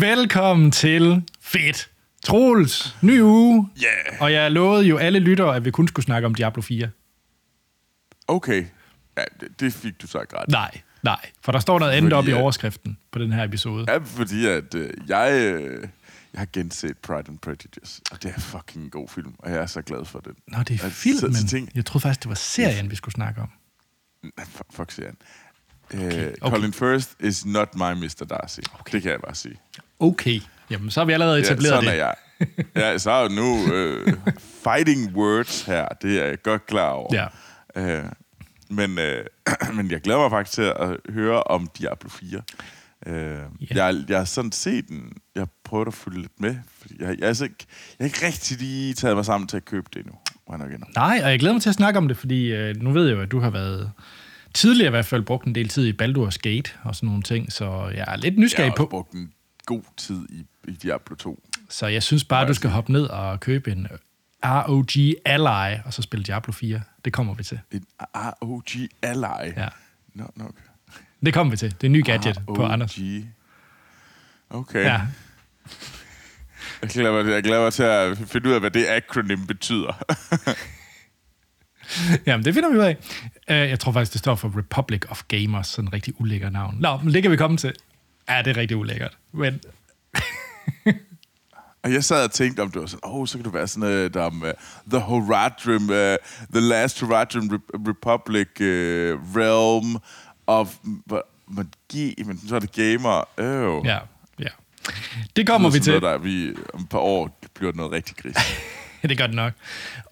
Velkommen til Fedt. Troels, ny uge. Yeah. Og jeg lovede jo alle lyttere, at vi kun skulle snakke om Diablo 4. Okay. Ja, det, det fik du sagt ret. Nej, nej. For der står noget andet op i øh, overskriften på den her episode. Ja, fordi at øh, jeg, øh, jeg har genset Pride and Prejudice, og det er fucking en god film, og jeg er så glad for den. Nå, det er filmen. så Jeg troede faktisk, det var serien, vi skulle snakke om. Fuck serien. Okay. Okay, Øh, okay. Colin Firth is not my Mr. Darcy. Okay. Det kan jeg bare sige. Okay. Jamen, så har vi allerede Ja, etableret sådan det. er jeg. Ja, så er nu øh, fighting words her, det er jeg godt klar over. Ja. Øh, men, øh, men jeg glæder mig faktisk til at høre om Diablo 4. Øh, Ja. jeg, jeg har sådan set den. Jeg har prøvet at følge lidt med. Fordi jeg, jeg, er altså ikke, jeg har ikke rigtig lige taget mig sammen til at købe det endnu. Nej, og jeg glæder mig til at snakke om det, fordi øh, nu ved jeg jo, at du har været tidligere i hvert fald brugt en del tid i Baldur's Gate og sådan nogle ting, så jeg er lidt Jeg nysgerrig har på. også brugt en god tid i, i Diablo 2. Så jeg synes bare, du skal hoppe ned og købe en ROG Ally, og så spille Diablo 4. Det kommer vi til. En ROG Ally. Ja. Nå, no, no. Det kommer vi til. Det er en ny gadget på Anders. Okay. Ja. Jeg glæder, mig, jeg glæder mig til at finde ud af, hvad det acronym betyder. Jamen, det finder vi ud af. Uh, jeg tror faktisk, det står for Republic of Gamers, sådan en rigtig ulækker navn. Nå, men det kan vi komme til. Ja, det er rigtig ulækkert. Men og jeg sad og tænkte, om det var sådan, åh, oh, så kan det være sådan noget, der om uh, The Horadrim, uh, The Last Horadrim Re- Republic uh, Realm of m- magi, men så er det gamer. Øh. ja, ja. Det kommer vi til. Noget, der, vi, om et par år bliver noget rigtig gris. det gør det nok.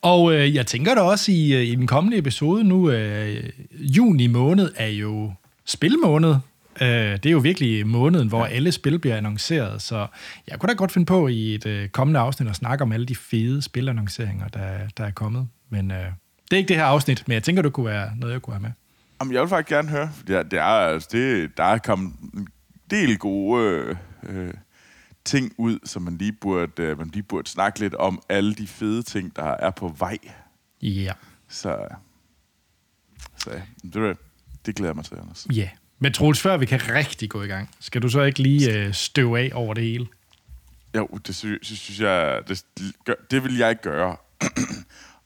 Og øh, jeg tænker da også i, øh, i den kommende episode nu, øh, juni måned er jo spilmåned. Øh, det er jo virkelig måneden, hvor alle spil bliver annonceret, så jeg kunne da godt finde på i et øh, kommende afsnit at snakke om alle de fede spilannonceringer, der, der er kommet. Men øh, det er ikke det her afsnit, men jeg tænker, det kunne være noget, jeg kunne have med. Jamen, jeg vil faktisk gerne høre, for det er, det er, altså, det, der er kommet en del gode øh, øh, ting ud, som man lige, burde, øh, man lige burde snakke lidt om. Alle de fede ting, der er på vej. Ja. Så, så ja, det, det glæder jeg mig til, Anders. Ja. Men Troels, før vi kan rigtig gå i gang, skal du så ikke lige øh, støve af over det hele? Jo, det sy- sy- synes jeg, det, gør, det vil jeg gøre.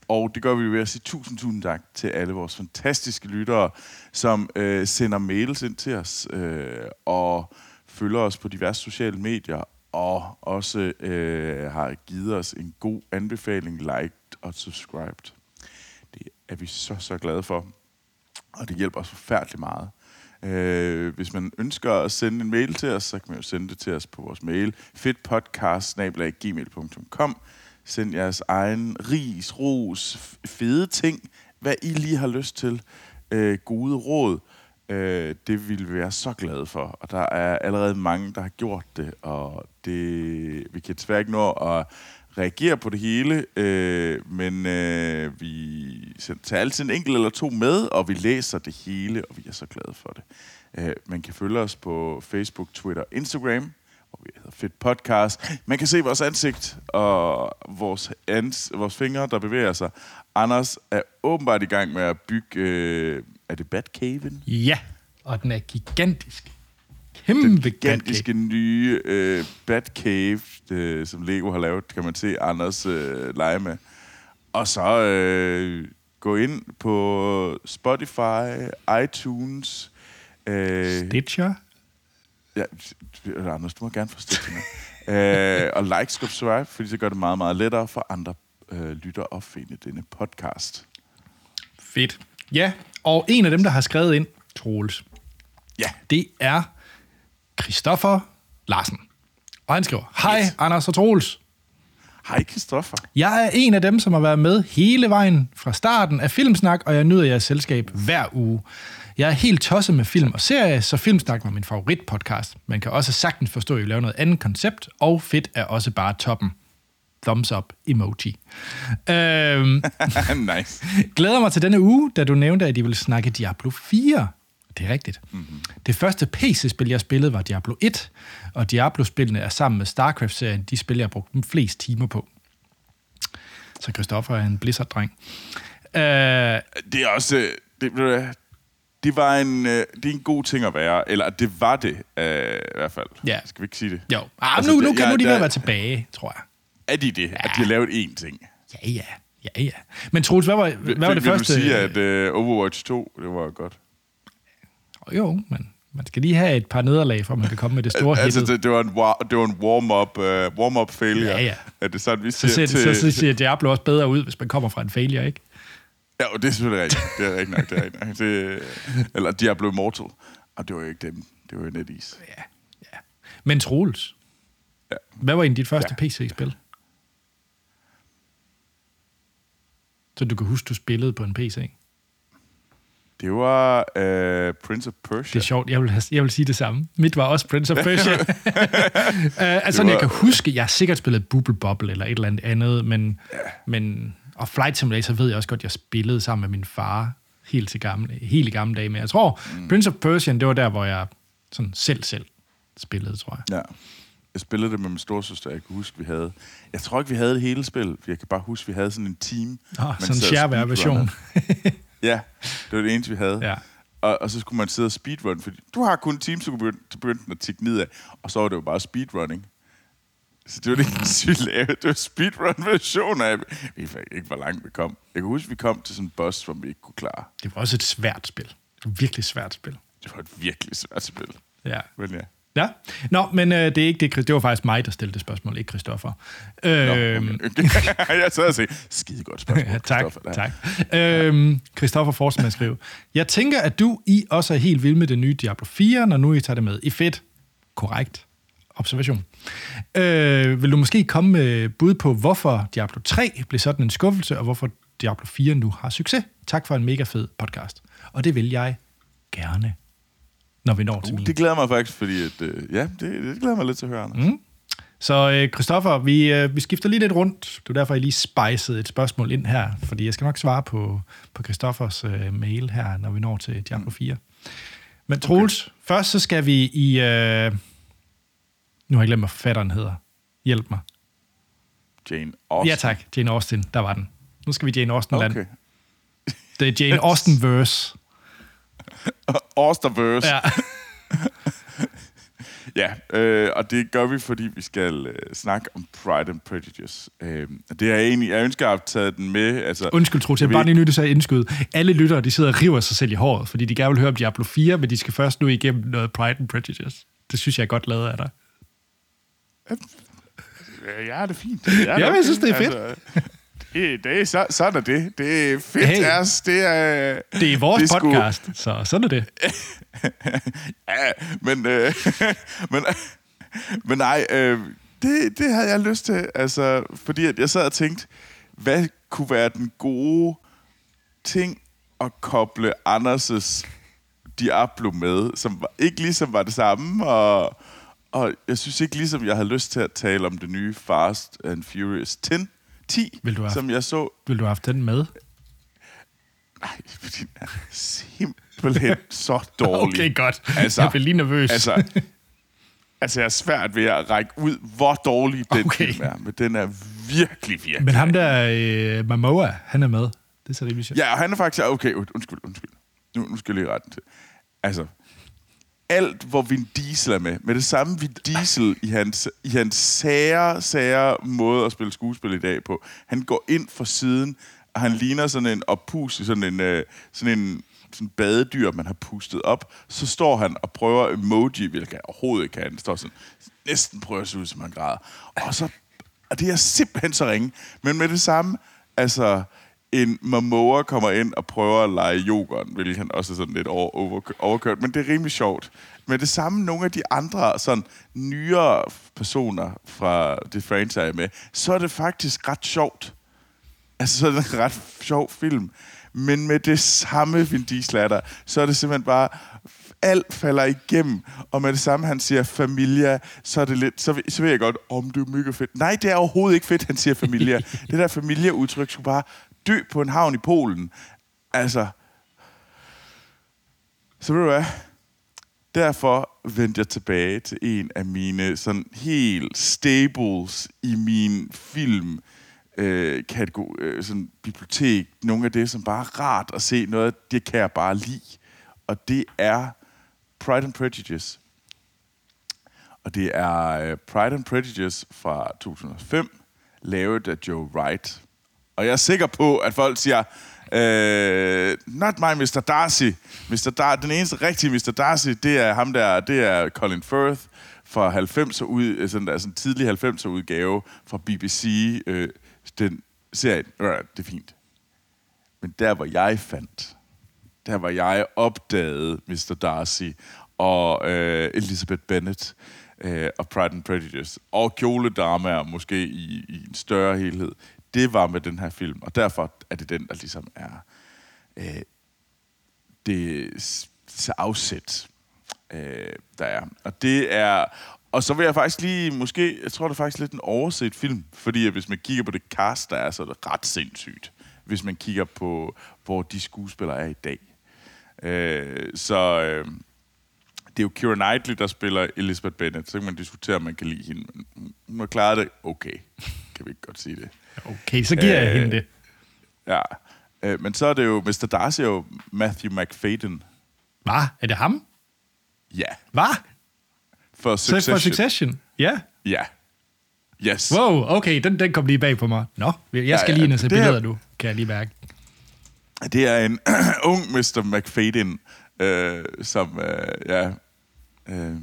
Og det gør vi ved at sige tusind, tusind tak til alle vores fantastiske lyttere, som øh, sender mails ind til os øh, og følger os på diverse sociale medier og også øh, har givet os en god anbefaling, liked og subscribed. Det er vi så, så glade for. Og det hjælper os forfærdeligt meget. Øh, hvis man ønsker at sende en mail til os, så kan man jo sende det til os på vores mail, fedtpodcast.gmail.com. Send jeres egen ris, ros, fede ting, hvad I lige har lyst til. Øh, gode råd. Øh, det vil vi være så glade for. Og der er allerede mange, der har gjort det, og det, vi kan desværre ikke nå at reagere på det hele, øh, men øh, vi tager altid en enkelt eller to med, og vi læser det hele, og vi er så glade for det. Øh, man kan følge os på Facebook, Twitter, Instagram, og vi hedder Fit Podcast. Man kan se vores ansigt og vores, ans- vores fingre, der bevæger sig. Anders er åbenbart i gang med at bygge, øh, er det Batcaven? Ja, og den er gigantisk. Kæmpe Den gigantisk. gigantiske nye øh, Batcave, øh, som Lego har lavet, kan man se Anders øh, lege med. Og så øh, gå ind på Spotify, iTunes. Øh, Stitcher. ja, Anders, du må gerne få stiftet øh, Og like, subscribe, fordi det gør det meget, meget lettere for andre øh, lytter at finde denne podcast. Fedt. Ja, og en af dem, der har skrevet ind, Troels, Ja, det er Christoffer Larsen. Og han skriver, Hej Anders og Troels. hej Kristoffer. Jeg er en af dem, som har været med hele vejen fra starten af Filmsnak, og jeg nyder jeres selskab hver uge. Jeg er helt tosset med film og serie, så Filmsnak var min favoritpodcast. Man kan også sagtens forstå, at I laver noget andet koncept, og fedt er også bare toppen. Thumbs up emoji. Øhm, nice. Glæder mig til denne uge, da du nævnte, at I ville snakke Diablo 4. Det er rigtigt. Mm-hmm. Det første PC-spil, jeg spillede, var Diablo 1, og Diablo-spillene er sammen med StarCraft-serien de spil, jeg har brugt den flest timer på. Så Christoffer er en Blizzard-dreng. Øh, Det er også... øh, Det, det var en, øh, det er en god ting at være, eller det var det øh, i hvert fald. Ja. Skal vi ikke sige det? Jo. Ah, Altså, nu, nu det- kan ja, nu de der- være tilbage, tror jeg. Er de det? Ja. At de har lavet én ting? Ja, ja. Ja, ja. Men Troels, hvad var, hvad var vil, det vil første? du sige, at øh, Overwatch 2, det var godt? Jo, men man skal lige have et par nederlag, for man kan komme med det store altså, hit. det, det, var en, det var en warm-up, uh, warm-up failure. Ja, ja. Er det sådan, vi Så siger ser, til... så, så ser Diablo også bedre ud, hvis man kommer fra en failure, ikke? Ja, og det er selvfølgelig rigtigt. Det er rigtigt nok. Det er rigtigt nok. Det, eller Diablo Immortal. Og det var jo ikke dem. Det var jo NetEase. Ja, ja. Men Troels, Ja. hvad var egentlig dit første Ja. PC-spil? Så du kan huske, du spillede på en PC. Det var uh, Prince of Persia. Det er sjovt, jeg vil, have, jeg vil sige det samme. Mit var også Prince of Persia. uh, altså, Det jeg var- kan huske, jeg har sikkert spillet Bubble Bobble eller et eller andet andet, men, ja. men og Flight Simulator ved jeg også godt, jeg spillede sammen med min far helt, til gamle, helt i gamle dage. Men jeg tror, mm. Prince of Persia, det var der, hvor jeg sådan selv selv spillede, tror jeg. Ja. Jeg spillede det med min storsøster. Jeg kan huske, vi havde... Jeg tror ikke, vi havde det hele spil. for Jeg kan bare huske, vi havde sådan en team. Oh, sådan en speedrunnede. Ja, det var det eneste, vi havde. Ja. Og, og så skulle man sidde og speedrun, fordi du har kun team, så du begynde at tikke nedad. Og så var det jo bare speedrunning. Så det var det eneste, vi lavede. Det var speedrun-version af... Vi ved ikke, hvor langt vi kom. Jeg kan huske, vi kom til sådan en boss, som vi ikke kunne klare. Det var også et svært spil. Et virkelig svært spil. Det var et virkelig svært spil. Ja. Men ja. Ja. Nå, men øh, det er ikke det. Det var faktisk mig, der stillede det spørgsmål, ikke Christoffer. Nå, Øhm, okay. jeg sad og sagde, skide godt spørgsmål, Ja, tak, her. tak. Øhm, Christoffer fortsætter med at skrive. Jeg tænker, at du I også er helt vild med det nye Diablo 4, når nu I tager det med. I fedt. Korrekt. Observation. Øh, vil du måske komme med bud på, hvorfor Diablo 3 blev sådan en skuffelse, og hvorfor Diablo 4 nu har succes? Tak for en mega fed podcast. Og det vil jeg gerne, når vi når til Uh, min. det glæder mig faktisk, fordi at, øh, ja, det, det glæder mig lidt til at høre, Anders. Mm. Så øh, Christoffer, vi, øh, vi skifter lige lidt rundt. Det er derfor, jeg lige spejsede et spørgsmål ind her, fordi jeg skal nok svare på, på Christoffers øh, mail her, når vi når til Diablo 4. Men Troels, okay. først så skal vi i... Øh, nu har jeg glemt, hvad forfatteren hedder. Hjælp mig. Jane Austen. Ja tak, Jane Austen, der var den. Nu skal vi Jane Austen-land. Okay. Det er Jane Austen-verse. Austerverse. Ja. Ja, øh, og det gør vi, fordi vi skal øh, snakke om Pride and Prejudice. Øh, det er egentlig, jeg ønsker at have taget den med. Altså, Undskyld, Troels, jeg vil bare lige at sige indskyde. Alle lyttere, de sidder og river sig selv i håret, fordi de gerne vil høre om Diablo 4, men de skal først nu igennem noget Pride and Prejudice. Det synes jeg er godt lavet af dig. Ja, det er fint. Det er Ja, jeg synes, det er fedt. Altså, det er, så, sådan er det. Det er fedt, Hey. altså. Det er, Det er vores det er podcast, så sådan er det. ja, men, øh, men, men nej, øh, det, det havde jeg lyst til. Altså, fordi at jeg sad og tænkte, hvad kunne være den gode ting at koble Anders' Diablo med, som var, ikke ligesom var det samme, og, og jeg synes ikke ligesom, jeg havde lyst til at tale om det nye Fast and Furious 10, 10 Vil du have- som jeg så. Vil du have haft den med? Nej, fordi den er simpelthen så dårlig. Okay, godt. Altså, jeg bliver lige nervøs. Altså, altså, jeg er svært ved at række ud, hvor dårlig den Okay. film er, men den er virkelig, virkelig. Men ham der, øh, Momoa, han er med. Det er så rimelig sjovt. Ja, og han er faktisk... Okay, und- undskyld, undskyld. Nu, nu skal jeg lige rette til. Altså, alt, hvor Vin Diesel er med, med det samme Vin Diesel i hans, i hans sære, sære måde at spille skuespil i dag på. Han går ind fra siden, og han ligner sådan en oppus, sådan en, øh, sådan en sådan badedyr, man har pustet op. Så står han og prøver emoji, hvilket jeg overhovedet ikke kan. Han står sådan, næsten prøver at se ud, som han græder. Og så og det er simpelthen så ringe. Men med det samme, altså, en Momoa kommer ind og prøver at lege yoghurt, hvilket han også er sådan lidt over, over, overkørt, men det er rimelig sjovt. Med det samme, nogle af de andre sådan nyere personer fra det franchise er med, så er det faktisk ret sjovt. Altså, så er det en ret sjov film. Men med det samme Vin Diesel er der, så er det simpelthen bare, alt falder igennem, og med det samme, han siger familia, så er det lidt, så, så ved jeg godt, om det er mega fedt. Nej, det er overhovedet ikke fedt, han siger familia. det der familieudtryk skulle bare dø på en havn i Polen. Altså, så ved du hvad? Derfor vendte jeg tilbage til en af mine sådan helt staples i min film øh, kategori, øh, sådan bibliotek. Nogle af det, som bare er rart at se. Noget, det kan jeg bare lide. og det er Pride and Prejudice. Og det er øh, Pride and Prejudice fra 2005, lavet af Joe Wright. Og jeg er sikker på, at folk siger, øh, not my Mr. Darcy. Mr. Dar- den eneste rigtige Mr. Darcy, det er ham der, det er Colin Firth fra 90'er ud, øh, sådan der, sådan tidlig 90'er udgave fra BBC, øh, den serie, øh, det er fint. Men der, hvor jeg fandt, der hvor jeg opdagede Mr. Darcy og øh, Elizabeth Bennet øh, og Pride and Prejudice, og kjoledramaer måske i, i en større helhed, det var med den her film, og derfor er det den, der ligesom er øh, det afsæt, øh, der er. Og det er... Og så vil jeg faktisk lige, måske, jeg tror, det er faktisk lidt en overset film, fordi hvis man kigger på det cast, der er, så er det ret sindssygt, hvis man kigger på, hvor de skuespillere er i dag. Øh, så øh, det er jo Keira Knightley, der spiller Elizabeth Bennet. Så kan man diskutere, om man kan lide hende, men hun har klaret det okay. Kan vi ikke godt sige det. Okay, så giver jeg Øh, hende det. Ja. Øh, men så er det jo, Mr. Darcy er jo Matthew McFadden. Hvad? Er det ham? Ja. Hvad? For Så Succession. for Succession? Ja. Ja. Yes. Wow, okay, den, den kom lige bag på mig. Nå, jeg skal Ja, lige ja, ind og se det er- billeder nu, kan jeg lige mærke. Det er en ung Mr. McFadden, øh, som øh, ja, øh,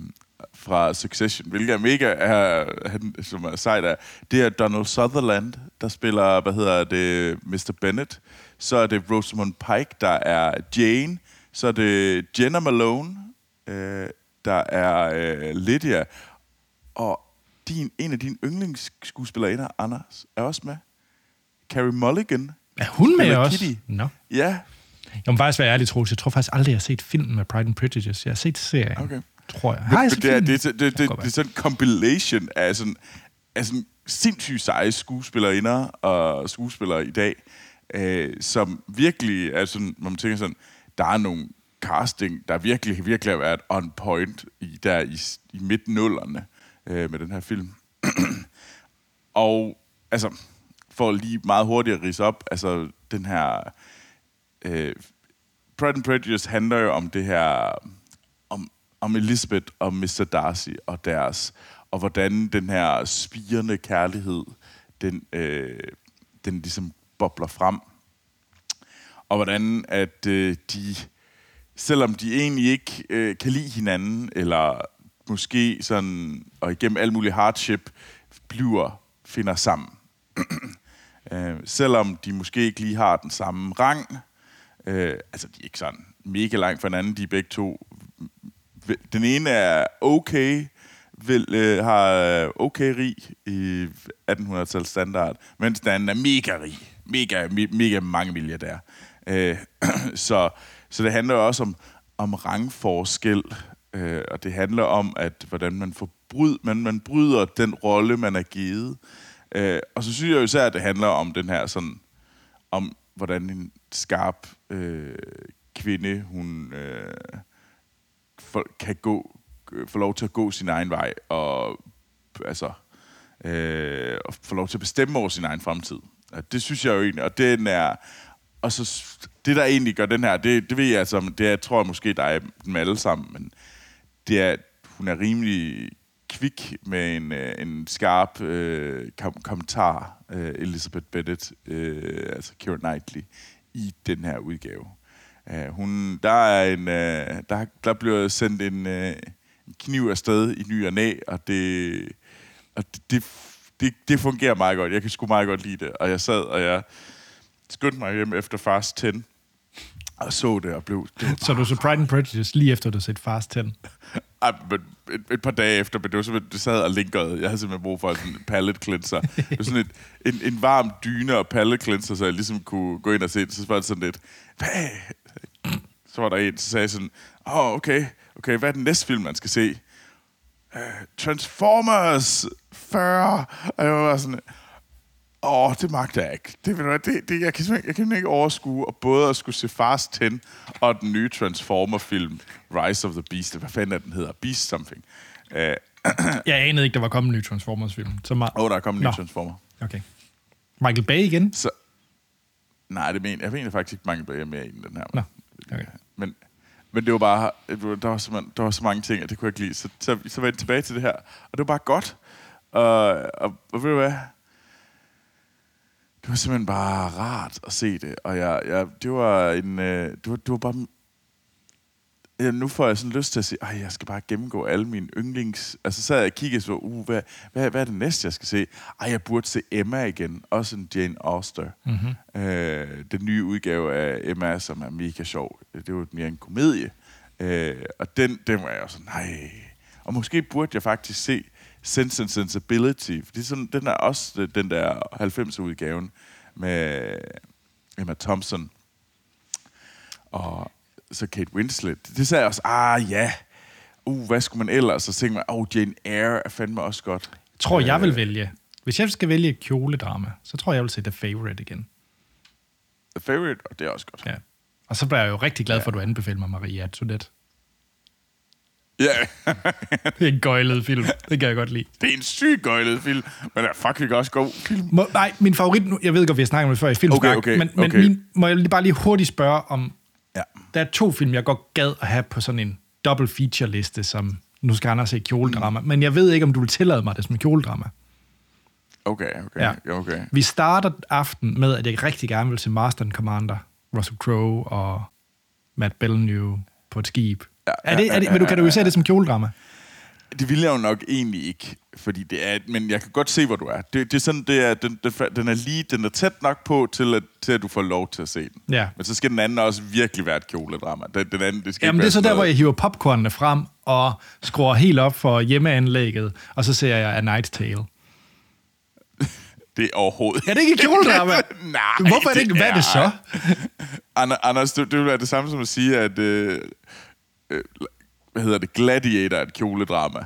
fra Succession, hvilket er mega, er, han, som er sejt er. Det er Donald Sutherland, der spiller, hvad hedder det, Mr. Bennett. Så er det Rosamund Pike, der er Jane. Så er det Jenna Malone, øh, der er øh, Lydia. Og din, en af dine yndlingsskuespillerinder, Anders, er også med. Carrie Mulligan. Er hun med også? Kitty. Nå. Ja, Jeg må faktisk være ærlig, Troels. Jeg tror faktisk aldrig, jeg har set filmen med Pride and Prejudice. Jeg har set serien, Okay. Tror jeg. Har jeg det, er, det, er, det, det, det, det er sådan en compilation af sådan, af sådan sindssygt seje skuespillerinder og skuespillere i dag, øh, som virkelig er sådan, hvor man tænker sådan, der er nogle casting, der virkelig, virkelig har været on point i, der i, i midt-nullerne øh, med den her film. og altså, for lige meget hurtigt at rise op, altså den her... Øh, Pride and Prejudice handler jo om det her, om, Elizabeth og Mr. Darcy og deres, og hvordan den her spirende kærlighed, den, øh, den ligesom bobler frem. Og hvordan at øh, de, selvom de egentlig ikke øh, kan lide hinanden, eller måske sådan, og igennem al mulig hardship, bliver, finder sammen. øh, selvom de måske ikke lige har den samme rang, øh, altså de er ikke sådan mega langt fra hinanden, de er begge to. Den ene er okay, vil, øh, har øh, okay rig i 1800-tals standard, mens den anden er mega rig. Mega, me, mega mange milliardærer. Øh, så, så det handler jo også om, om rangforskel, øh, og det handler om, at hvordan man, forbryd, man, man bryder den rolle, man er givet. Øh, og så synes jeg jo især, at det handler om den her sådan, om hvordan en skarp øh, kvinde, hun øh, folk kan gå, øh, få lov til at gå sin egen vej, og altså, øh, og få lov til at bestemme over sin egen fremtid. Og det synes jeg jo egentlig, og den er, og så det, der egentlig gør den her, det, det ved jeg altså, det er, tror jeg måske, der er dem alle sammen, men det er, hun er rimelig kvik med en, øh, en skarp øh, kom- kommentar, øh, Elizabeth Bennet, øh, altså Keira Knightley, i den her udgave. Uh, hun, der, er en, uh, der, der bliver sendt en, uh, en kniv afsted i ny og næ, og det, og det, det, det, det fungerer meget godt. Jeg kan sgu meget godt lide det. Og jeg sad, og jeg skyndte mig hjem efter Fast 10, og så det, og blev... Det Så du så Pride and Prejudice lige efter, du set Fast 10. Ej, men et, et par dage efter, men det var simpelthen, det sad og linkerede. Jeg havde simpelthen brug for en pallet cleanser. Det var sådan et, en, en varm dyne og pallet cleanser, så jeg ligesom kunne gå ind og se det. Så var det sådan lidt, hvad? Så var der en, så sagde jeg sådan, åh, oh, okay, okay, hvad er den næste film, man skal se? Uh, Transformers 40. Og jeg var sådan, Åh, det magter jeg ikke. Det, det, det, jeg, kan, jeg kan ikke overskue at både at skulle se Fast 10 og den nye Transformer-film, Rise of the Beast. Hvad fanden er den hedder? Beast something. Åh, uh, Jeg anede ikke, der var kommet en ny Transformers-film. Så meget. oh, der er kommet en ny. Transformer. Okay. Michael Bay igen? Så, nej, det mener, jeg mener faktisk ikke, mange bliver mere i den her. Nå, okay. Men, Men det var bare, øh, der var, så, der var så mange ting, at det kunne jeg ikke lide. Så, så, så vendte jeg tilbage til det her, og det var bare godt. Og, og, og ved du hvad? Det var simpelthen bare rart at se det. Og jeg, jeg, det var en, øh, det, var, det var bare Ja, nu får jeg sådan lyst til at sige, at jeg skal bare gennemgå alle mine yndlings... Altså, så sad jeg og kiggede så, uh, hvad, hvad, hvad er det næste, jeg skal se? Ej, jeg burde se Emma igen. Også en Jane Auster. Mm-hmm. Øh, den nye udgave af Emma, som er mega sjov. Det var mere en komedie. Øh, og den, den var jeg sådan, nej. Og måske burde jeg faktisk se Sense and Sensibility, fordi sådan, den er også den der 90'er-udgaven med Emma Thompson. Og så Kate Winslet. Det sagde jeg også, ah ja, uh, hvad skulle man ellers? Så tænkte man, oh, Jane Eyre er fandme også godt. Jeg tror, jeg vil vælge. Hvis jeg skal vælge et kjoledrama, så tror jeg, jeg vil se The Favorite igen. The Favorite, og det er også godt. Ja. Og så bliver jeg jo rigtig glad for, at du anbefaler mig Maria Antoinette. Ja. det er en gøjlet film. Det kan jeg godt lide. Det er en syg gøjlet film, men det er fucking også god film. Må, nej, min favorit, nu, jeg ved ikke, om vi har snakket om det før i filmsnak, okay, okay, men, men okay. min, må jeg lige bare lige hurtigt spørge om. Der er to film, jeg godt gad at have på sådan en double feature liste, som nu skal han se kjoledrama, mm. men jeg ved ikke, om du vil tillade mig det som kjoledrama. Okay, okay, Ja. ja. okay. Vi starter aften med, at jeg rigtig gerne vil se Master and Commander, Russell Crowe og Matt Bellenew på et skib. Ja, er det, er det, vil du kategorisere det som kjoledrama? Det vil jeg jo nok egentlig ikke, fordi det er, men jeg kan godt se, hvor du er. Det, det er sådan, det er, den, den, den er lige, den er tæt nok på, til at, til at du får lov til at se den. Ja. Men så skal den anden også virkelig være et kjoledrama. Den, den anden, det skal Jamen, det er så der, hvor jeg hiver popcornene frem og skruer helt op for hjemmeanlægget, og så ser jeg A Night's Tale. Det er overhovedet Er det ikke et kjoledrama? Nej, Hvorfor er det ikke? Hvad er det så? Ander- Anders, det, det vil være det samme som at sige, at... Øh, øh, hvad hedder det? Gladiator et kjoledrama.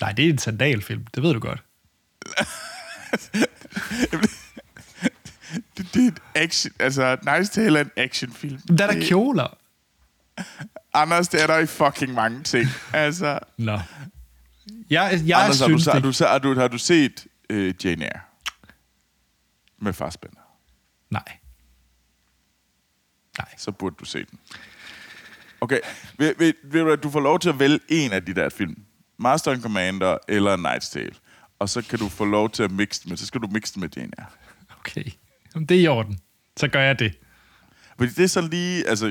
Nej, det er en sandalfilm. Det ved du godt. Det, det er et action... Altså, Nice Tale er en actionfilm. Men der er der kjoler. Anders, det er der i fucking mange ting. Altså... Nå. Jeg, jeg Anders, synes, har, du, det... har, du, har, du, har du set øh, Jane Eyre? Med Fassbender. Nej. Nej. Så burde du se den. Okay, ved, ved, ved du, får lov til at vælge en af de der film. Master and Commander eller Night's Tale. Og så kan du få lov til at mixe det med, så skal du mixe med Jane Eyre. Okay. Jamen, det er i orden. Så gør jeg det. Fordi det er sådan lige, altså,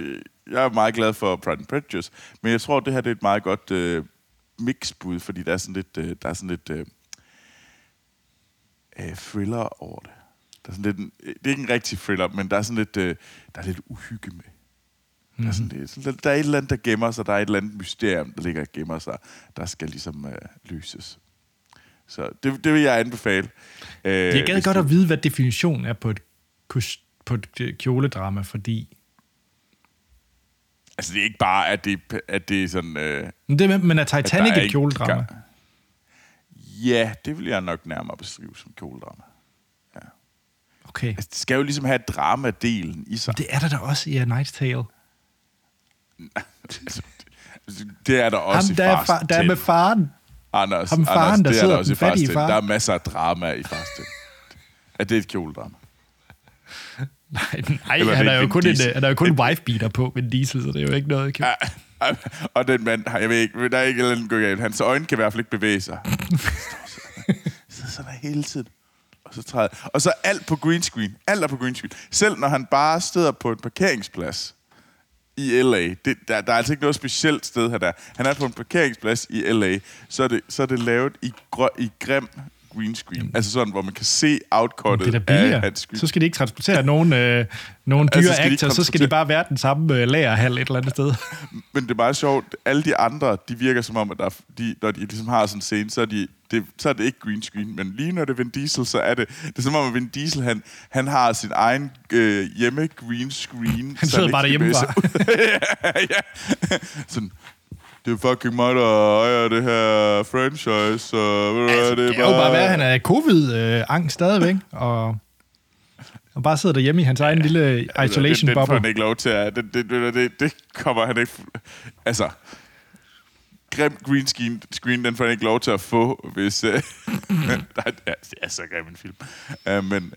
jeg er meget glad for Pride and Prejudice, men jeg tror, det her det er et meget godt øh, mixbud, fordi der er sådan lidt, øh, der er sådan lidt øh, øh, thriller over det. Der er sådan lidt, en, øh, det er ikke en rigtig thriller, men der er sådan lidt, øh, der er lidt uhygge med. Er, lidt, sådan lidt, der er et eller andet, der gemmer sig, der er et eller andet mysterium, der ligger og gemmer sig, der skal ligesom øh, løses. Så det, det vil jeg anbefale. Øh, Jeg gad godt du- at vide, hvad definitionen er på et, på et øh, kjoledrama, fordi... Altså, det er ikke bare, at det, at det er sådan... Øh, Men, det, men er Titanic er et kjoledrama? gang- Ja, det vil jeg nok nærmere beskrive som kjoledrama. Okay. Altså, det skal jo ligesom have dramadelen i sig. Det er der da også i A Night's Tale. Det, er der også Ham, i der, er Fast der er med faren. Anders, ham faren, Anders, der det er der også i Fast far. Der er masser af drama i Fast Er det et kjoledrama? Nej, nej Eller han, er jo kun en, han er jo kun en wife-beater på med Diesel, så det er jo ikke noget... Ja, og den mand, jeg ved ikke, der er ikke noget gå galt. Hans øjne kan i hvert fald ikke bevæge sig. Så sådan der hele tiden. Og så, træder, og så alt på green screen. Alt er på green screen. Selv når han bare steder på en parkeringsplads i LA. Det, der, der er altså ikke noget specielt sted her der. Han er på en parkeringsplads i LA. Så er det, så er det lavet i, grø, i grim green screen. Jamen. Altså sådan, hvor man kan se outcuttet Det af hans screen. Så skal de ikke transportere nogen, øh, nogen dyre Altså, altså, de ikke actors, så skal de bare være den samme øh, lagerhal et eller andet sted. Men det er meget sjovt. Alle de andre, de virker som om, at der, er- de, når de ligesom har sådan en scene, så er, de, det, så er det ikke green screen. Men lige når det er Vin Diesel, så er det... Det er som om, at Vin Diesel, han, han har sin egen øh, hjemme green screen. Han så sidder ikke bare derhjemme bare. sig. ja. Sådan, det er fucking mig, der ejer det her franchise, så ved Altså, det, det kan jo bare være, at han er covid-angst stadigvæk, og, og bare sidder derhjemme i hans egen lille isolation den, den får han ikke lov til at... Det, det, det, det, kommer han ikke... Altså... Grim green screen, screen, den får han ikke lov til at få, hvis... Uh, nej, det, er, det er så grim en film. Uh, men...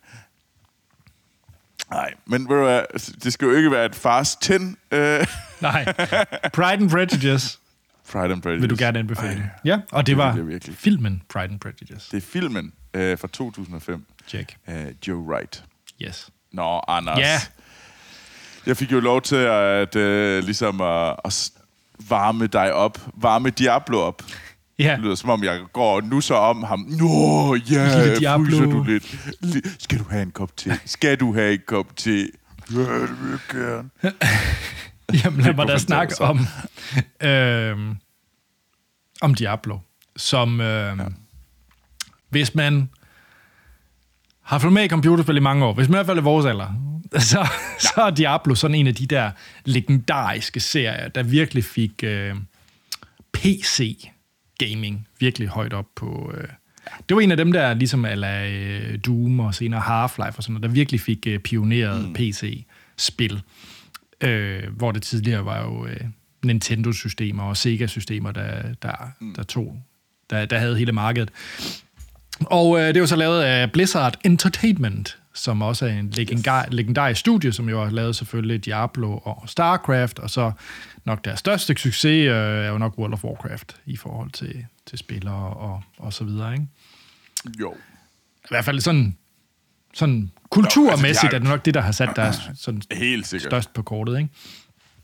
Nej, men ved du hvad, det skal jo ikke være et Fast 10. Øh. Nej. Pride and Prejudice Pride and Prejudice. vil du gerne anbefale. Ej, Ja, og det, det var virkelig. filmen Pride and Prejudice. Det er filmen øh, fra 2005. Check. Øh, Joe Wright. Yes. Nå, Anders. Ja. Jeg fik jo lov til at, øh, ligesom at, at varme dig op. Varme Diablo op. Ja. Det lyder som om, jeg går og nusser om ham. Nå, ja, Diablo. fryser du lidt. Li- Skal du have en kop te? Skal du have en kop te? Ja, det vil jeg gerne. Jamen, lad mig da snakke om, øh, om Diablo. Som, øh, ja. hvis man har fulgt med i computerspil i mange år, hvis man i hvert fald er vores alder, så, så er Diablo sådan en af de der legendariske serier, der virkelig fik øh, PC-gaming virkelig højt op på... Øh, det var en af dem der, ligesom ala øh, Doom og senere Half-Life og sådan noget, der virkelig fik øh, pioneret mm. PC-spil. Øh, hvor det tidligere var jo øh, Nintendo-systemer og Sega-systemer, der, der, mm. der tog, der, der havde hele markedet. Og øh, det var så lavet af Blizzard Entertainment, som også er en legendar, yes. legendarisk studie, som jo har lavet selvfølgelig Diablo og StarCraft, og så nok deres største succes øh, er jo nok World of Warcraft i forhold til, til spillere og, og så videre. Ikke? Jo. I hvert fald sådan, sådan kulturmæssigt Nå, altså, de har- er det nok det, der har sat deres sådan Helt sikkert. størst på kortet. Ikke?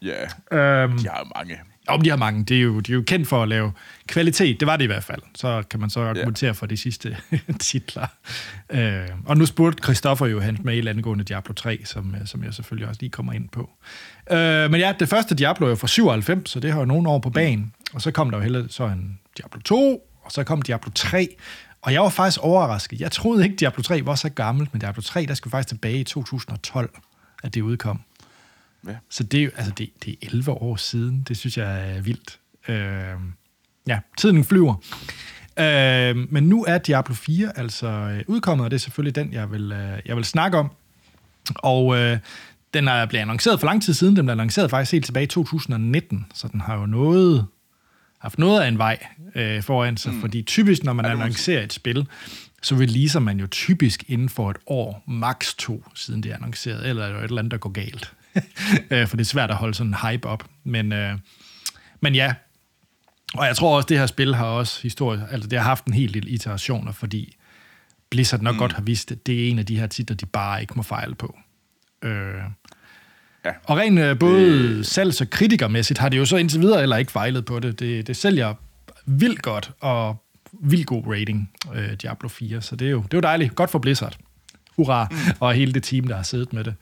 Ja, Øhm, de har jo mange. om de har mange, det er, jo, de er jo kendt for at lave kvalitet, det var det i hvert fald. Så kan man så argumentere for de sidste titler. Øh, og nu spurgte Christoffer jo hans mail angående Diablo 3, som, øh, som jeg selvfølgelig også lige kommer ind på. Øh, men ja, det første Diablo er jo fra 97, så det har jo nogle år på banen. Og så kom der jo heller så en Diablo 2, og så kom Diablo 3. Og jeg var faktisk overrasket. Jeg troede ikke, Diablo 3 var så gammelt, men Diablo 3, der skulle faktisk tilbage i 2012, at det udkom. Ja. Så det er altså det, det er 11 år siden. Det synes jeg er vildt. Øh, ja, tiden flyver. Øh, men nu er Diablo 4 altså øh, udkommet, og det er selvfølgelig den, jeg vil, øh, jeg vil snakke om. Og øh, den er blevet annonceret for lang tid siden. Den blev annonceret faktisk helt tilbage i 2019, så den har jo noget, haft noget af en vej øh, foran sig. Mm. Fordi typisk, når man Ja, annoncerer et spil, så releaser man jo typisk inden for et år, maks to, siden det er annonceret, eller er der et eller andet, der går galt. Øh, for det er svært at holde sådan en hype op. Men, øh, men ja, og jeg tror også, det her spil har også historie, altså det har haft en hel del iterationer, fordi Blizzard nok mm. godt har vist, at det er en af de her titler, de bare ikke må fejle på. Øh, Ja. og rent øh, både salgs- og kritikermæssigt har det jo så indtil videre eller ikke fejlet på det. Det, det sælger vildt godt og vildt god rating, øh, Diablo 4, så det er, jo, det er jo dejligt. Godt for Blizzard. Hurra. Mm. Og hele det team, der har siddet med det.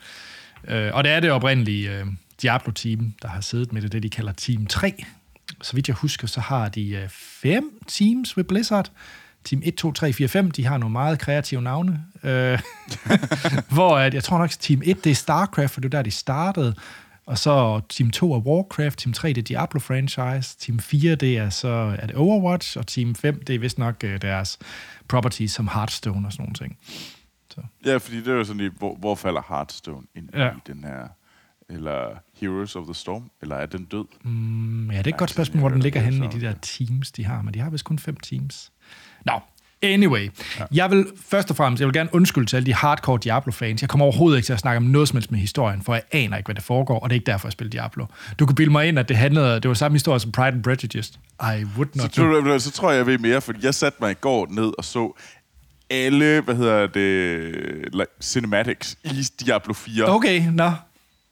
Øh, og det er det oprindelige øh, Diablo-team, der har siddet med det, det de kalder Team 3. Så vidt jeg husker, så har de øh, fem teams ved Blizzard. Team 1, 2, 3, 4, 5, de har nogle meget kreative navne. Øh, hvor at, jeg tror nok, at Team 1, det er StarCraft, for det var der, de startede. Og så Team 2 er Warcraft, Team 3 det er Diablo franchise, Team 4 det er så er det Overwatch, og Team 5 det er vist nok øh, deres properties som Hearthstone og sådan nogle ting. Ja, fordi det er jo sådan lidt, hvor, hvor falder Hearthstone ind Ja. i den her... Eller Heroes of the Storm? Eller er den død? Mm, ja, det er et godt spørgsmål, hvor den ligger henne i så- de der teams, de har, men de har vist kun fem teams. Nå, anyway. Ja. Jeg vil først og fremmest, jeg vil gerne undskylde til alle de hardcore Diablo-fans. Jeg kommer overhovedet ikke til at snakke om noget som helst med historien, for jeg aner ikke, hvad det foregår, og det er ikke derfor, jeg spiller Diablo. Du kan bilde mig ind, at det handlede, det var samme historie som Pride and Prejudice. I would Så, not know. du, så tror jeg, jeg ved mere, fordi jeg satte mig i går ned og så alle, hvad hedder det, like, cinematics i Diablo 4 Okay, nå.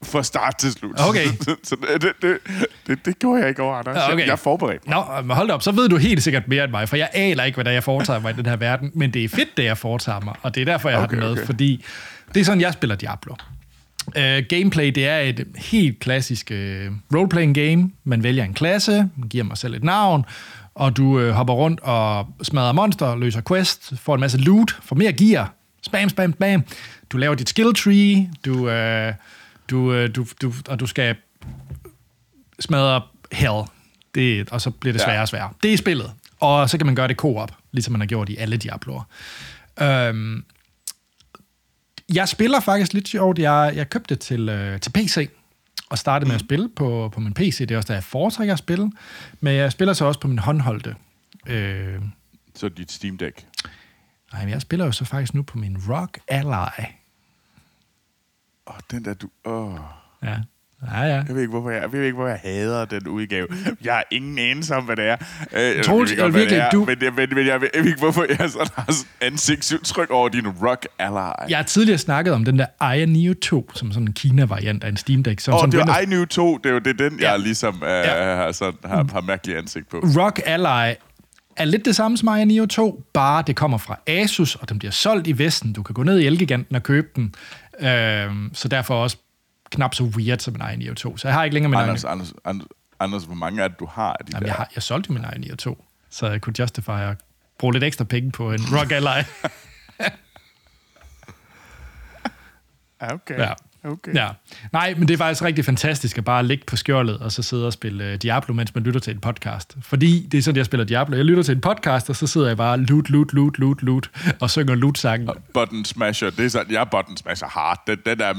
Fra start til slut. Okay. så, det, det, det, det gjorde jeg ikke over, Anders. Ja, okay. Jeg, jeg er forberedt. Nå, men hold op, så ved du helt sikkert mere end mig, for jeg aner ikke, hvad der jeg foretager mig i den her verden, men det er fedt, det jeg foretager mig, og det er derfor, jeg okay, har det med, okay. fordi det er sådan, jeg spiller Diablo. Uh, gameplay, det er et helt klassisk uh, roleplaying game. Man vælger en klasse, man giver mig selv et navn, og du uh, hopper rundt og smadrer monster, løser quest, får en masse loot, får mere gear, spam, spam, spam. Du laver dit skill tree, du, uh, du, uh, du, du, og du skal smadre hell. Det, og så bliver det sværere og sværere. Det er spillet. Og så kan man gøre det co-op, ligesom man har gjort i alle Diabloer. Øhm, jeg spiller faktisk lidt sjovt. Jeg, jeg købte det til, øh, til PC, og startede med at spille på, på min PC. Det er også der, jeg foretrækker at spille. Men jeg spiller så også på min håndholdte. Øh, Så dit Steam Deck. nej, men jeg spiller jo så faktisk nu på min Rock Ally. Åh, den der, du... Åh. Ja. Ja, ja. Jeg ved ikke, hvorfor jeg, jeg, ved ikke, hvorfor jeg hader den udgave. Jeg har ingen anelse om, hvad det er. Øh, Troels, jeg ved virkelig, er, du- Men, jeg, men, men jeg ved ikke, hvorfor jeg sådan har ansigtsudtryk over din rock ally. Jeg har tidligere snakket om den der Aya Neo 2, som sådan en Kina-variant af en Steam Deck. Som Åh, sådan det Windows- I Knew 2, det er jo det, er den, Ja. jeg ligesom øh, Ja. har, sådan, har, har mærkelig ansigt på. Rock Ally er lidt det samme som Aya Neo 2, bare det kommer fra Asus, og den bliver solgt i Vesten. Du kan gå ned i Elgiganten og købe den. Øhm, så derfor også knap så weird som en Aya Neo 2. Så jeg har ikke længere min egen... Anders, Anders, Anders, Anders, hvor mange er det, du har af de Jamen, der? jeg, har, jeg solgte min Aya Neo 2, så jeg kunne justify at bruge lidt ekstra penge på en Rock Ally. Okay. Ja. Okay. Ja. Nej, men det er faktisk rigtig fantastisk at bare ligge på skjoldet og så sidde og spille uh, Diablo, mens man lytter til en podcast. Fordi det er sådan, jeg spiller Diablo. Jeg lytter til en podcast, og så sidder jeg bare loot, loot, loot, loot, loot, og synger loot-sangen. Button Smasher, det er sådan, jeg er Button Smasher hard. Den, den er,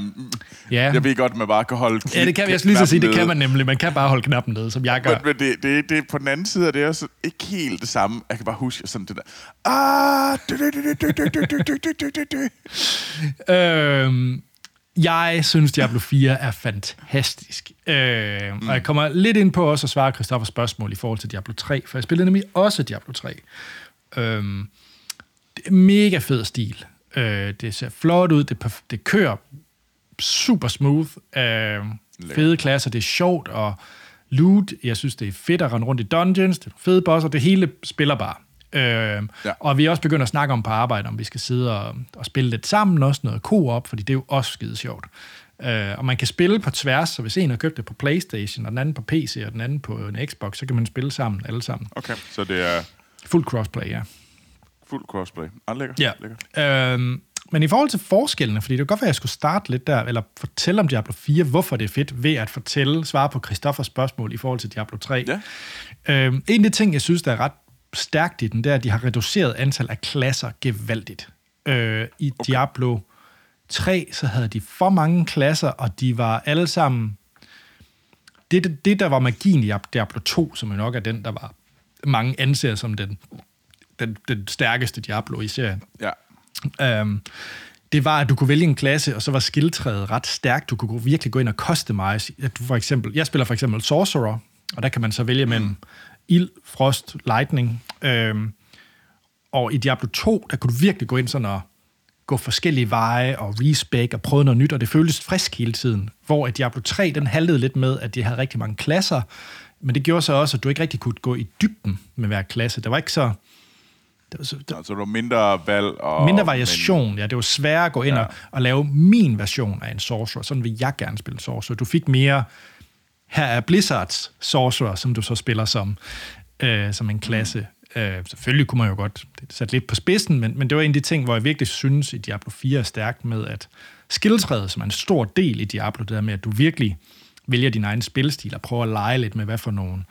Ja. Jeg ved godt, at man bare kan holde Ja, det kan jeg lige så sige, det kan man nemlig. Man kan bare holde knappen nede, som jeg gør. Men, men det, det, det, på den anden side er det også ikke helt det samme. Jeg kan bare huske sådan det der... Ah, jeg synes, Diablo 4 er fantastisk. Øh. Og jeg mm. kommer lidt ind på også at svare Christoffers spørgsmål i forhold til Diablo 3, for jeg spillede nemlig også Diablo 3. Øh, det er mega fed stil. Øh, det ser flot ud, det, det kører super smooth. Øh, fede klasser, det er sjovt og loot. Jeg synes, det er fedt at rende rundt i dungeons, det er fede bosser, det hele spiller bare. Øh, ja. Og vi er også begyndt at snakke om på arbejde, om vi skal sidde og, og spille lidt sammen, også noget co-op, fordi det er jo også skide sjovt. Øh, og man kan spille på tværs, så hvis en har købt det på Playstation, og den anden på PC, og den anden på en Xbox, så kan man spille sammen, alle sammen. Okay, så det er Fuld crossplay, ja. fuld crossplay. Ah, lækkert. Ja. lækkert. Øhm, men i forhold til forskellene, fordi det kan godt være, at jeg skulle starte lidt der, eller fortælle om Diablo 4, hvorfor det er fedt, ved at fortælle, svare på Christoffers spørgsmål i forhold til Diablo 3. Ja. Øhm, en af de ting, jeg synes, der er ret stærkt i den, det er, at de har reduceret antal af klasser gevaldigt. Øh, I okay. Diablo 3, så havde de for mange klasser, og de var alle sammen... Det, det, det der var magien i Diablo 2, som jo nok er den, der var mange anser som den, den, den stærkeste Diablo i serien, Ja. Øhm, det var, at du kunne vælge en klasse, og så var skilltræet ret stærkt. Du kunne virkelig gå ind og customize. Du for eksempel, jeg spiller for eksempel Sorcerer, og der kan man så vælge mellem ild, frost, lightning. Øhm, og i Diablo 2, der kunne du virkelig gå ind sådan og gå forskellige veje og respec og prøve noget nyt, og det føltes frisk hele tiden. Hvor i Diablo 3, den haltede lidt med, at de havde rigtig mange klasser, men det gjorde så også, at du ikke rigtig kunne gå i dybden med hver klasse. Der var ikke så... Der var så, der, Så du har mindre valg og... mindre variation. Ja, det var sværere at gå ind ja. og, og lave min version af en sorcerer. Sådan vil jeg gerne spille sorcerer. Du fik mere... Her er Blizzards sorcerer, som du så spiller som, øh, som en klasse. Mm. Øh, selvfølgelig kunne man jo godt sat lidt på spidsen, men, men det var en af de ting, hvor jeg virkelig synes, at Diablo 4 er stærkt med, at skilltræet, som er en stor del i Diablo, det der med, at du virkelig vælger din egen spilstil og prøver at lege lidt med, hvad for nogle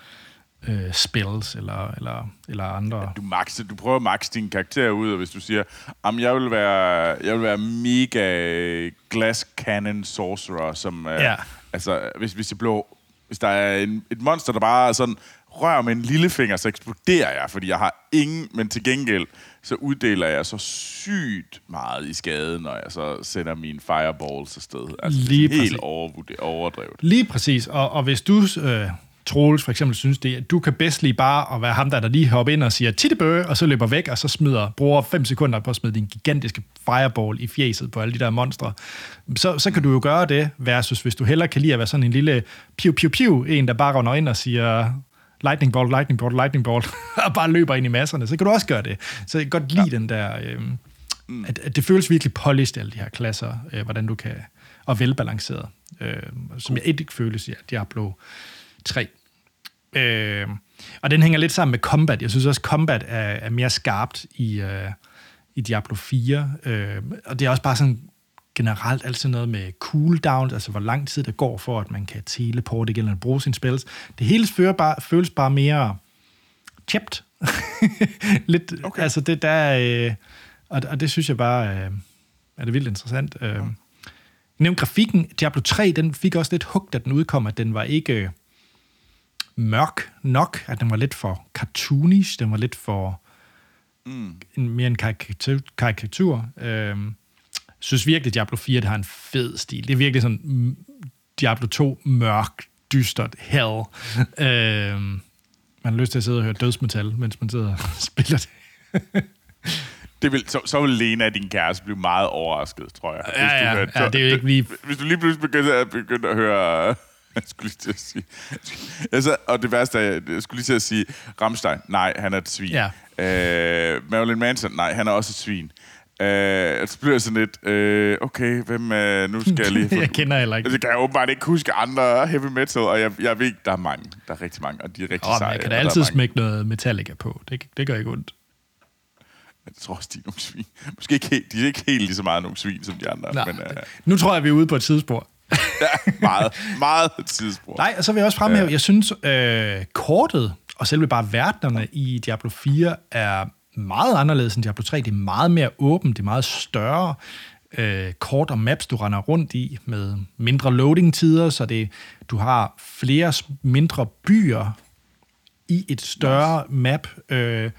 øh, spells eller, eller, eller andre... Du, max, du prøver at max din karakter ud, og hvis du siger, at jeg vil være, jeg vil være mega glass cannon sorcerer, som, øh, Ja. altså, hvis, hvis, det blev, hvis der er en, et monster, der bare sådan, rører med en lillefinger, så eksploderer jeg, fordi jeg har ingen, men til gengæld, så uddeler jeg så sygt meget i skade, når jeg så sender mine fireballs afsted. Altså, Lige helt præcis. overdrevet. Lige præcis, og, og hvis du, øh, Troels for eksempel, synes det, at du kan bedst lige bare at være ham, der, der lige hopper ind og siger tittebø, og så løber væk, og så smider, bruger 5 sekunder på at smide din gigantiske fireball i fjeset på alle de der monstre, så, så kan du jo gøre det, versus hvis du hellere kan lide at være sådan en lille piu piu piu, en der bare render ind og siger lightning bolt, lightning bolt, lightning bolt, og bare løber ind i masserne, så kan du også gøre det. Så jeg kan godt lide ja. den der, øh, mm. at, at det føles virkelig polished, alle de her klasser, øh, hvordan du kan, og velbalanceret, øh, som jeg ikke føles i Diablo 3. Øh, og den hænger lidt sammen med combat. Jeg synes også, combat er, er mere skarpt i, øh, i Diablo 4. Øh, og det er også bare sådan generelt altid noget med cooldown, altså hvor lang tid det går for, at man kan teleporte igen eller bruge sine spells. Det hele føles bare, føles bare mere chipped. lidt, okay. altså det der, øh, og, og det synes jeg bare øh, er det vildt interessant. Øh, Nævn grafikken, Diablo 3, den fik også lidt hug, da den udkom, at den var ikke øh, mørk nok, at den var lidt for cartoonish, den var lidt for Mm. en, mere en karikatur. karikatur. Øhm, synes virkelig, Diablo 4 det har en fed stil. Det er virkelig sådan Diablo 2 mørk, dystert hell. øh, man har lyst til at sidde og høre dødsmetal, mens man sidder og spiller det. Det vil, så, så vil Lena, din kæreste, blive meget overrasket, tror jeg. Ja, du ja, hørte- ja, det er jo ikke lige... Hvis du lige pludselig begynder at, begynder at høre... Jeg skulle lige til at sige... Altså, og det værste er, jeg skulle lige til at sige... Ramstein, nej, han er et svin. Ja. Øh, Marilyn Manson, nej, han er også et svin. Øh, så bliver jeg sådan lidt... Øh, okay, hvem... Øh, nu skal jeg lige... få- jeg kender heller ikke. Altså, kan jeg åbenbart ikke huske andre heavy metal, og jeg, jeg ved, der er mange. Der er rigtig mange, og de er rigtig men seje. jeg kan da altid smække noget Metallica på. Det, det gør ikke ondt. Jeg tror også, de er nogle svin. Måske ikke helt, de er ikke helt lige så meget nogle svin som de andre, Nej, men øh, Nu tror jeg, vi er ude på et tidsspor. ja, meget, meget tidsspor. Nej, og så vil jeg også fremhæve, jeg synes, øh, kortet og selve bare verdenerne i Diablo 4 er meget anderledes end Diablo 3. Det er meget mere åbent, det er meget større øh, kort og maps, du render rundt i, med mindre loading-tider, så det, du har flere mindre byer i et større map, øh,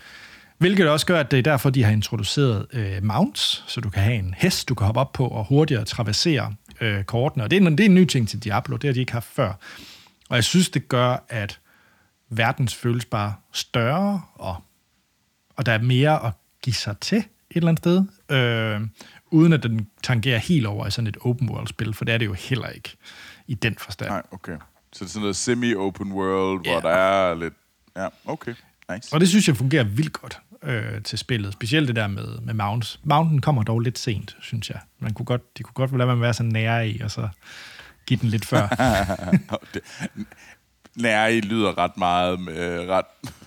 hvilket også gør, at det er derfor, de har introduceret øh, mounts, så du kan have en hest, du kan hoppe op på og hurtigere traversere øh, kortene. Og det er, en, det er en ny ting til Diablo, det har de ikke haft før. Og jeg synes, det gør, at verden føles bare større, og, og der er mere at give sig til et eller andet sted, øh, uden at den tangerer helt over i sådan et open world-spil, for det er det jo heller ikke i den forstand. Nej, okay. Så det er sådan noget semi-open world, Ja. hvor der er lidt... Ja, okay. Nice. Og det synes jeg fungerer vildt godt øh, til spillet. Specielt det der med, med Mounts. Mountain kommer dog lidt sent, synes jeg. Man kunne godt, de kunne godt lade at være så nære i, og så give den lidt før. nære lyder ret meget med ret...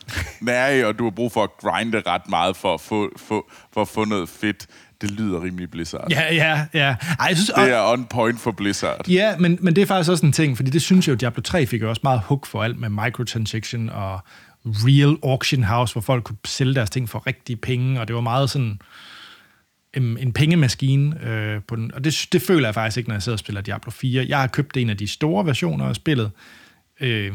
nære, og du har brug for at grinde ret meget for at få, få, for at få noget fedt. Det lyder rimelig Blizzard. ja, ja, ja. Ej, jeg synes, Det er on point for Blizzard. Ja, men, men det er faktisk også en ting, fordi det synes jeg jo, Diablo 3 fik jo også meget hook for alt med microtransaction og real auction house, hvor folk kunne sælge deres ting for rigtige penge, og det var meget sådan en, en pengemaskine øh, på den, og det, det føler jeg faktisk ikke, når jeg sidder og spiller Diablo 4. Jeg har købt en af de store versioner af spillet, øh,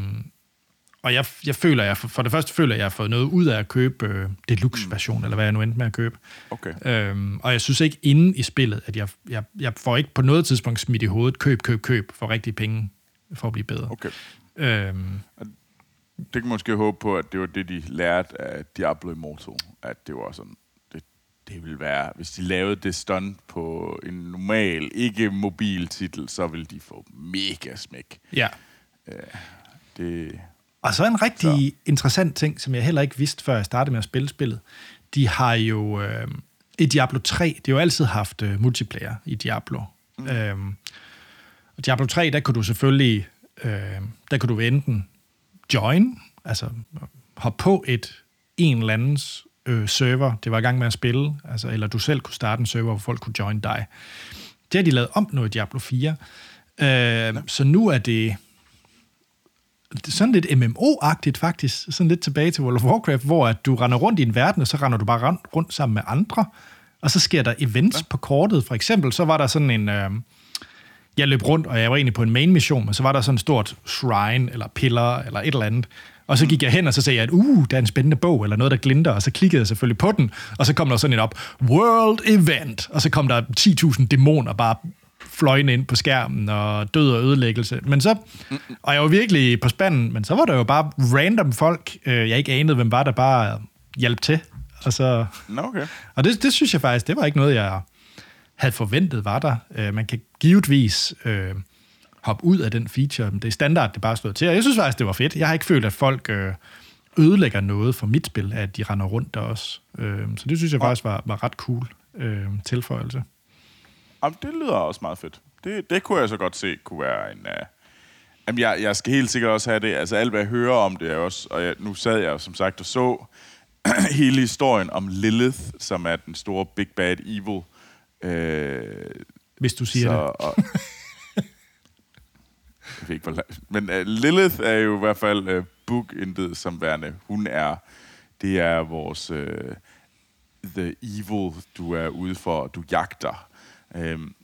og jeg, jeg føler, jeg for, for det første føler jeg, jeg har fået noget ud af at købe øh, deluxe-version, eller hvad jeg nu endte med at købe. Okay. Øhm, og jeg synes ikke inde i spillet, at jeg, jeg, jeg får ikke på noget tidspunkt smidt i hovedet, køb, køb, køb, for rigtige penge, for at blive bedre. Okay. Øhm, Det kan måske håbe på, at det var det, de lærte af Diablo Immortal. At det var sådan, det, det ville være, hvis de lavede det stunt på en normal, ikke mobil titel, så ville de få mega smæk. ja. Det, Og så en rigtig så. interessant ting, som jeg heller ikke vidste, før jeg startede med at spille spillet. De har jo øh, i Diablo 3, de har jo altid haft øh, multiplayer i Diablo. Mm. Øhm, og Diablo 3, der kunne du selvfølgelig, øh, der kunne du enten join, altså hoppe på et en eller andens øh, server, det var i gang med at spille, altså, eller du selv kunne starte en server, hvor folk kunne join dig. Det har de lavet om nu i Diablo 4. Øh, så nu er det sådan lidt MMO-agtigt faktisk, sådan lidt tilbage til World of Warcraft, hvor at du render rundt i en verden, og så render du bare rundt, rundt sammen med andre, og så sker der events ja. på kortet. For eksempel, så var der sådan en... Øh, jeg løb rundt, og jeg var egentlig på en main mission, men så var der sådan en stort shrine, eller pillar, eller et eller andet. Og så gik jeg hen, og så sagde jeg, at uh, der er en spændende bog, eller noget, der glinter, og så klikkede jeg selvfølgelig på den, og så kom der sådan et op, World Event, og så kom der 10.000 dæmoner bare fløjende ind på skærmen, og død og ødelæggelse. Men så, og jeg var virkelig på spanden, men så var der jo bare random folk, øh, jeg ikke anede, hvem var, der bare hjalp til. Og, så, okay. og det, det synes jeg faktisk, det var ikke noget, jeg havde forventet var der. Øh, man kan givetvis øh, hoppe ud af den feature, men det er standard, det bare slået til. Og jeg synes faktisk, det var fedt. Jeg har ikke følt, at folk øh, ødelægger noget for mit spil, at de render rundt der også. Øh, så det synes jeg faktisk var, var ret cool øh, tilføjelse. Jamen, det lyder også meget fedt. Det, det kunne jeg så godt se kunne være en... Uh... Jamen, jeg, jeg skal helt sikkert også have det. Altså, alt hvad jeg hører om det er også... Og jeg, nu sad jeg som sagt og så hele historien om Lilith, som er den store Big Bad Evil. Øh, Hvis du siger så, det. Og, jeg ved ikke, hvor la- Men uh, Lilith er jo i hvert fald uh, book intet som værende. Hun er... Det er vores... Uh, the evil, du er ude for, du jagter. Um,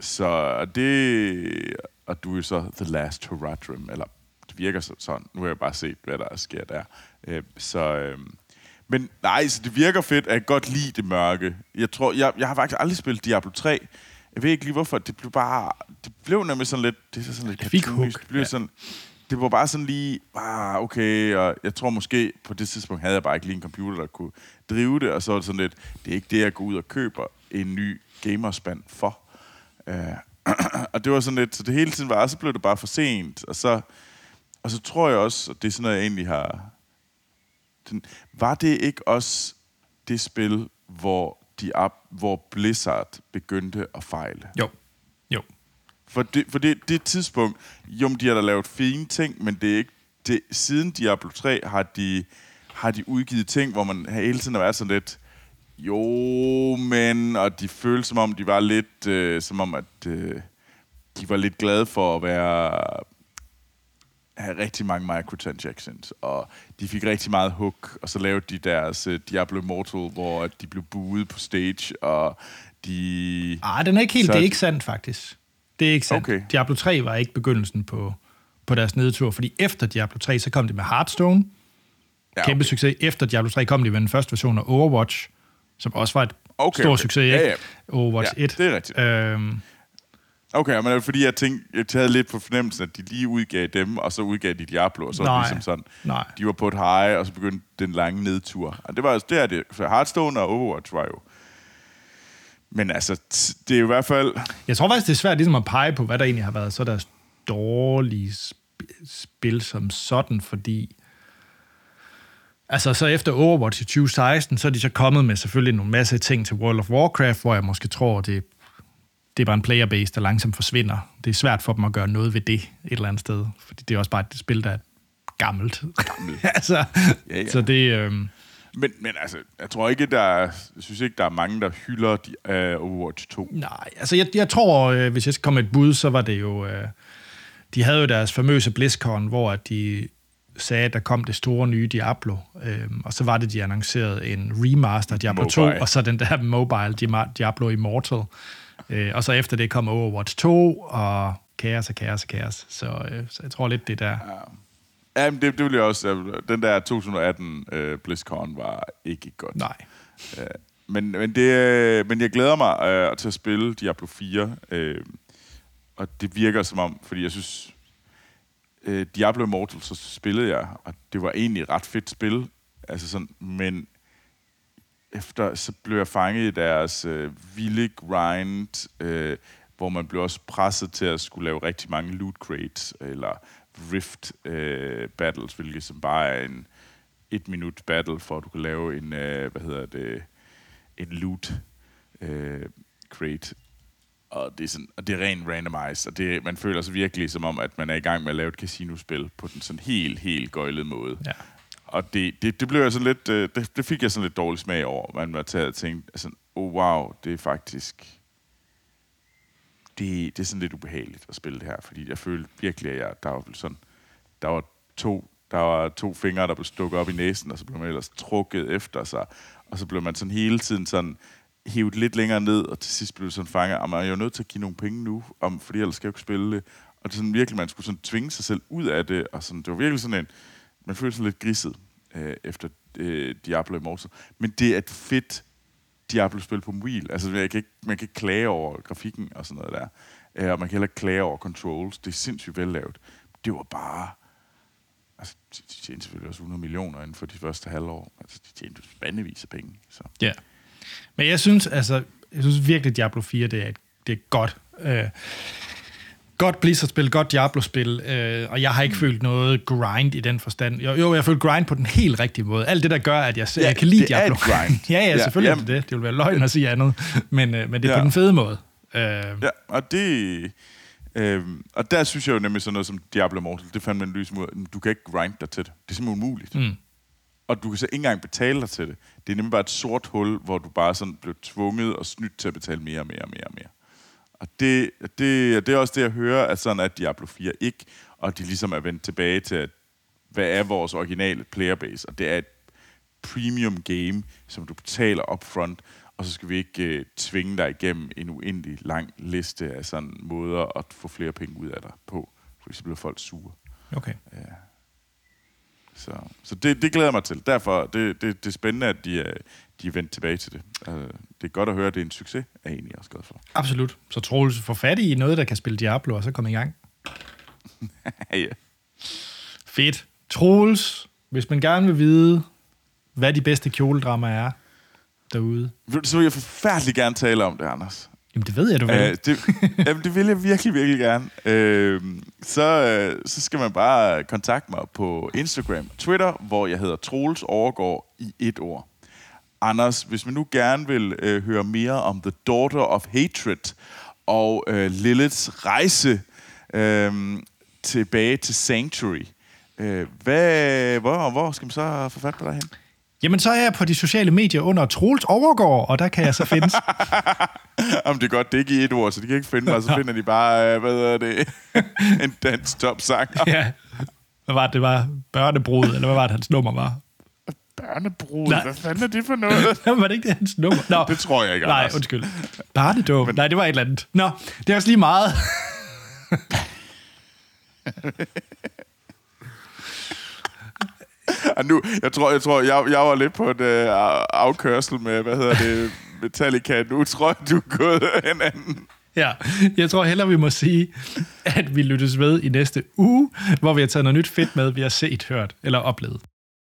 så det... Og du er så the last Horadrim, eller det virker så- sådan. Nu har jeg bare set, hvad der sker der. Uh, så... Um, men nej, så det virker fedt, at jeg godt lide det mørke. Jeg tror, jeg, jeg har faktisk aldrig spillet Diablo 3, Jeg ved ikke lige hvorfor, det blev bare... Det blev nemlig sådan lidt... Det er sådan lidt Det fik hook, Det blev ja. sådan... Det var bare sådan lige, ah, okay, og jeg tror måske, på det tidspunkt havde jeg bare ikke lige en computer, der kunne drive det, og så var det sådan lidt, det er ikke det, jeg går ud og køber en ny gamerspand for. Uh, og det var sådan lidt, så det hele tiden var, og så blev det bare for sent, og så, og så tror jeg også, og det er sådan noget, jeg egentlig har... Den, var det ikke også det spil, hvor, de op, hvor Blizzard begyndte at fejle? Jo. Jo. For det, for det, det tidspunkt, jo, de har da lavet fine ting, men det er ikke... Det, siden Diablo 3 har de, har de udgivet ting, hvor man hele tiden har været sådan lidt... Jo, men... Og de følte som om, de var lidt... Øh, som om, at øh, de var lidt glade for at være have rigtig mange microtransactions, og de fik rigtig meget hook, og så lavede de deres uh, Diablo Immortal, hvor de blev buet på stage, og de... Ah, den er ikke helt, Så- det er ikke sandt faktisk. Det er ikke sandt. Okay. Diablo 3 var ikke begyndelsen på, på deres nedtur, fordi efter Diablo 3, så kom det med Hearthstone, Ja, kæmpe okay. succes. Efter Diablo 3 kom de med den første version af Overwatch, som også var et Okay, stor okay. succes, Ja, ikke? ja. Overwatch Ja, 1. det er rigtigt. Øhm, Okay, men det er fordi, jeg tænkte, jeg havde lidt på fornemmelsen, at de lige udgav dem, og så udgav de Diablo, og så var det Nej. ligesom sådan, nej. de var på et high, og så begyndte den lange nedtur. Og det var det er det. For Hearthstone og Overwatch var jo... Men altså, det er jo i hvert fald... Jeg tror faktisk, det er svært ligesom at pege på, hvad der egentlig har været så deres dårlige sp- spil som sådan, fordi altså så efter Overwatch i 2016, så er de så kommet med selvfølgelig nogle masse ting til World of Warcraft, hvor jeg måske tror, det, det er bare en playerbase, der langsomt forsvinder. Det er svært for dem at gøre noget ved det et eller andet sted, fordi det er også bare et spil, der er gammelt. Gammelt. altså, Ja, ja. Så det, øh, Men, men altså, jeg tror ikke, der er, jeg synes ikke, der er mange, der hylder de, uh, Overwatch 2. Nej, altså jeg, jeg tror, øh, hvis jeg skal komme et bud, så var det jo... Øh, de havde jo deres famøse BlizzCon, hvor de sagde, at der kom det store nye Diablo, øh, og så var det, de annoncerede en remaster af Diablo Mobile. 2, og så den der mobile Diablo Immortal. Øh, og så efter det kom Overwatch 2, og kaos og kaos og kaos. Så, øh, så jeg tror lidt, det der... Ja, men det, det vil jeg også... øh, Den der 2018 uh, BlizzCon var ikke godt. Nej. Øh, men, men, det, øh, men jeg glæder mig øh, til at spille Diablo 4, øh, og det virker som om, fordi jeg synes, øh, Diablo Immortal, så spillede jeg, og det var egentlig et ret fedt spil, altså sådan, men efter, så blev jeg fanget i deres øh, vilde grind, øh, hvor man blev også presset til at skulle lave rigtig mange loot crates, eller rift øh, battles, hvilket som bare er en et minut battle, for at du kan lave en, øh, hvad hedder det, en loot øh, crate. Og det er, sådan, og det er rent randomized, og det, man føler sig virkelig som om, at man er i gang med at lave et casinospil på den sådan helt, helt gøjlede måde. Ja. Og det, det, det blev jeg sådan lidt, øh, det, det fik jeg sådan lidt dårlig smag over. Man var taget og tænkte, altså, oh wow, det er faktisk, det, det er sådan lidt ubehageligt at spille det her, fordi jeg følte virkelig, at jeg, der var sådan, der var to, der var to fingre, der blev stukket op i næsen, og så blev man ellers trukket efter sig, og så blev man sådan hele tiden sådan hævet lidt længere ned, og til sidst blev det sådan fanget, og man er jo nødt til at give nogle penge nu, om, fordi ellers skal jeg jo ikke spille det. Og det er sådan virkelig, man skulle sådan tvinge sig selv ud af det, og sådan, det var virkelig sådan en, man føler sig lidt griset øh, efter øh, Diablo Immortal. Men det er et fedt Diablo-spil på mobil. Altså, man kan, ikke, man kan ikke klage over grafikken og sådan noget der. Øh, og man kan heller ikke klage over controls. Det er sindssygt vellavet. Det var bare... Altså, de, de tjente selvfølgelig også 100 millioner inden for de første halvår. Altså, de tjente jo spandevis af penge. Så. Ja. Men jeg synes, altså, jeg synes virkelig, Diablo 4, det er, det er godt, øh, godt Blizzard-spil, godt Diablo-spil, øh, og jeg har ikke mm. følt noget grind i den forstand. Jo, jo, jeg har følt grind på den helt rigtige måde. Alt det, der gør, at jeg, ja, jeg kan lide det er Diablo. et grind. ja, ja, Ja, selvfølgelig jamen. er det det. Vil være løgn at sige andet, men, øh, men det er ja. Ja. på den fede måde. Øh, Ja, og det... Øhm, og der synes jeg jo nemlig sådan noget som Diablo Immortal, det fandt man lys mod, du kan ikke grind dig til det. Det er simpelthen umuligt. Mm. Og du kan så ikke engang betale dig til det. Det er nemlig bare et sort hul, hvor du bare sådan blev tvunget og snydt til at betale mere og mere og mere og mere. Og det, det, det er også det, jeg hører, at sådan er Diablo 4 ikke, og de ligesom er vendt tilbage til, at hvad er vores originale playerbase, og det er et premium game, som du betaler upfront, og så skal vi ikke øh, tvinge dig igennem en uendelig lang liste af sådan måder at få flere penge ud af dig på, for så bliver folk sure. okay. Så, så det, det glæder jeg mig til. Derfor det, det, det er spændende, at de er, de er vendt tilbage til det. Uh, det er godt at høre, at det er en succes, er jeg egentlig også glad for. Absolut. Så Troels får fat i noget, der kan spille Diablo, og så komme i gang. ja. Fedt. Troels, hvis man gerne vil vide, hvad de bedste kjoledramaer er derude. Så vil jeg forfærdeligt gerne tale om det, Anders. Jamen, det ved jeg, du vil. Uh, det, jamen, det vil jeg virkelig, virkelig gerne. Uh, så, uh, så skal man bare kontakte mig på Instagram Twitter, hvor jeg hedder Troels Overgår i et ord. Anders, hvis man nu gerne vil uh, høre mere om The Daughter of Hatred og uh, Liliths rejse uh, tilbage til Sanctuary, uh, hvad, hvor, hvor skal man så få fat på dig hen? Jamen, så er jeg på de sociale medier under Troels Overgård, og der kan jeg så findes. Jamen, det er godt, det er ikke i et ord, så de kan ikke finde mig, så finder de bare, hvad hedder det, en dansk topsang. ja. Hvad var det? Det var børnebrud, eller hvad var det, hans nummer var? Børnebrud? Hvad fanden er det for noget? var det ikke det, hans nummer? Nå. Det tror jeg ikke, Nej, Anders. undskyld. Barnedåb? Men... Nej, det var et eller andet. Nå, det er også lige meget. Og nu, jeg tror, jeg, tror, jeg, jeg var lidt på en uh, afkørsel med, hvad hedder det, Metallica. Nu tror jeg, du er gået en anden. Ja, jeg tror heller, vi må sige, at vi lyttes ved i næste uge, hvor vi har taget noget nyt fedt med, vi har set, hørt eller oplevet.